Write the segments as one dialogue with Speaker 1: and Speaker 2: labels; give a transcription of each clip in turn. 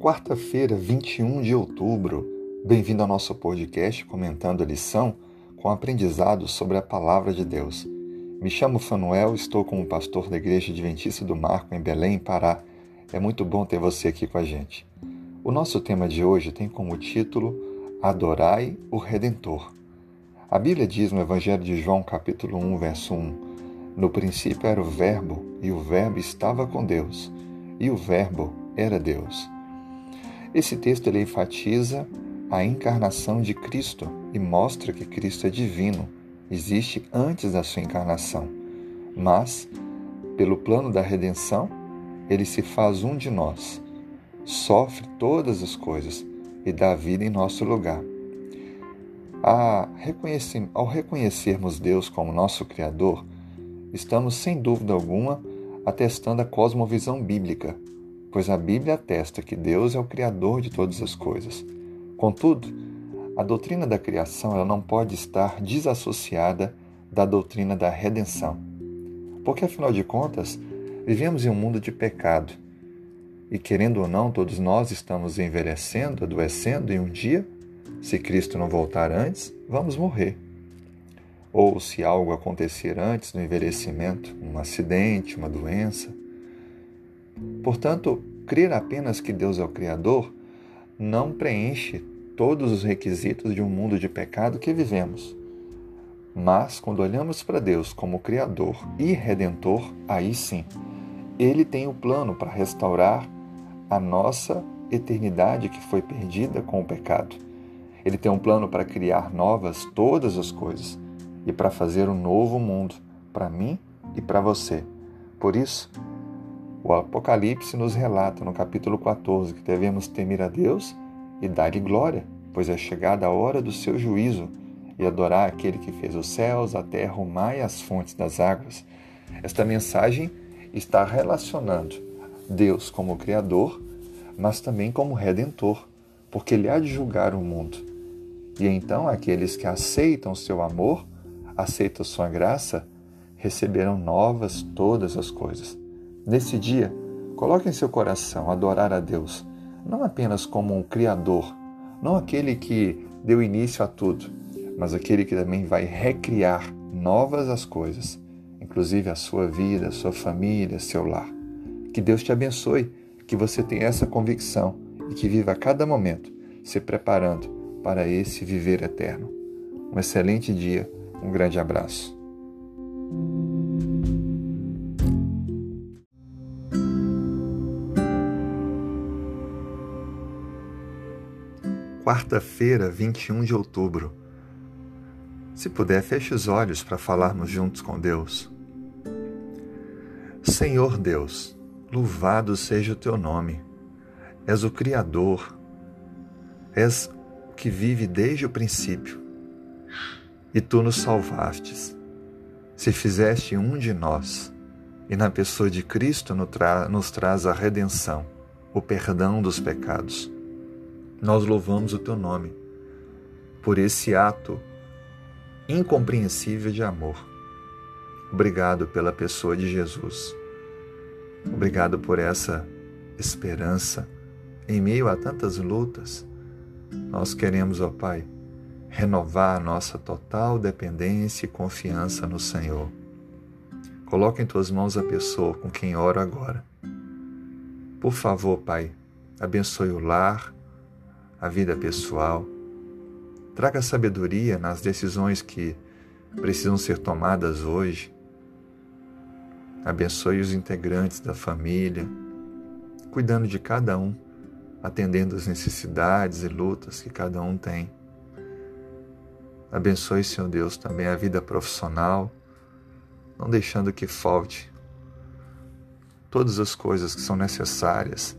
Speaker 1: Quarta-feira, 21 de outubro. Bem-vindo ao nosso podcast comentando a lição com aprendizado sobre a palavra de Deus. Me chamo Fanuel, estou como pastor da Igreja Adventista do Marco em Belém, Pará. É muito bom ter você aqui com a gente. O nosso tema de hoje tem como título Adorai o Redentor. A Bíblia diz no Evangelho de João, capítulo 1, verso 1: No princípio era o Verbo, e o Verbo estava com Deus, e o Verbo era Deus. Esse texto ele enfatiza a encarnação de Cristo e mostra que Cristo é divino, existe antes da sua encarnação. Mas, pelo plano da redenção, ele se faz um de nós, sofre todas as coisas e dá vida em nosso lugar. Ao reconhecermos Deus como nosso Criador, estamos sem dúvida alguma atestando a cosmovisão bíblica, pois a Bíblia atesta que Deus é o Criador de todas as coisas. Contudo, a doutrina da criação ela não pode estar desassociada da doutrina da redenção. Porque, afinal de contas, vivemos em um mundo de pecado. E, querendo ou não, todos nós estamos envelhecendo, adoecendo, e um dia, se Cristo não voltar antes, vamos morrer. Ou se algo acontecer antes do envelhecimento, um acidente, uma doença, Portanto, crer apenas que Deus é o Criador não preenche todos os requisitos de um mundo de pecado que vivemos. Mas, quando olhamos para Deus como Criador e Redentor, aí sim, Ele tem o um plano para restaurar a nossa eternidade que foi perdida com o pecado. Ele tem um plano para criar novas todas as coisas e para fazer um novo mundo para mim e para você. Por isso, o Apocalipse nos relata no capítulo 14 que devemos temer a Deus e dar-lhe glória, pois é chegada a hora do seu juízo, e adorar aquele que fez os céus, a terra, o mar e as fontes das águas. Esta mensagem está relacionando Deus como Criador, mas também como Redentor, porque Ele há de julgar o mundo. E então aqueles que aceitam seu amor, aceitam sua graça, receberão novas todas as coisas. Nesse dia, coloque em seu coração adorar a Deus, não apenas como um Criador, não aquele que deu início a tudo, mas aquele que também vai recriar novas as coisas, inclusive a sua vida, a sua família, seu lar. Que Deus te abençoe, que você tenha essa convicção e que viva a cada momento se preparando para esse viver eterno. Um excelente dia, um grande abraço. Quarta-feira, 21 de outubro. Se puder, feche os olhos para falarmos juntos com Deus. Senhor Deus, louvado seja o teu nome. És o Criador, és o que vive desde o princípio. E tu nos salvastes. Se fizeste um de nós, e na pessoa de Cristo nos traz a redenção, o perdão dos pecados nós louvamos o teu nome por esse ato incompreensível de amor. Obrigado pela pessoa de Jesus. Obrigado por essa esperança em meio a tantas lutas. Nós queremos, ó Pai, renovar nossa total dependência e confiança no Senhor. Coloque em tuas mãos a pessoa com quem oro agora. Por favor, Pai, abençoe o lar, a vida pessoal. Traga sabedoria nas decisões que precisam ser tomadas hoje. Abençoe os integrantes da família, cuidando de cada um, atendendo as necessidades e lutas que cada um tem. Abençoe, Senhor Deus, também a vida profissional, não deixando que falte todas as coisas que são necessárias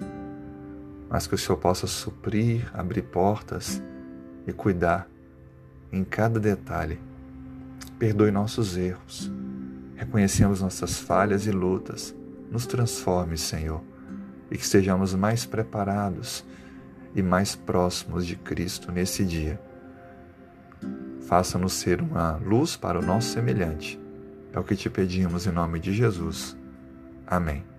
Speaker 1: mas que o Senhor possa suprir, abrir portas e cuidar em cada detalhe. Perdoe nossos erros, reconhecemos nossas falhas e lutas, nos transforme, Senhor, e que estejamos mais preparados e mais próximos de Cristo nesse dia. Faça-nos ser uma luz para o nosso semelhante. É o que te pedimos em nome de Jesus. Amém.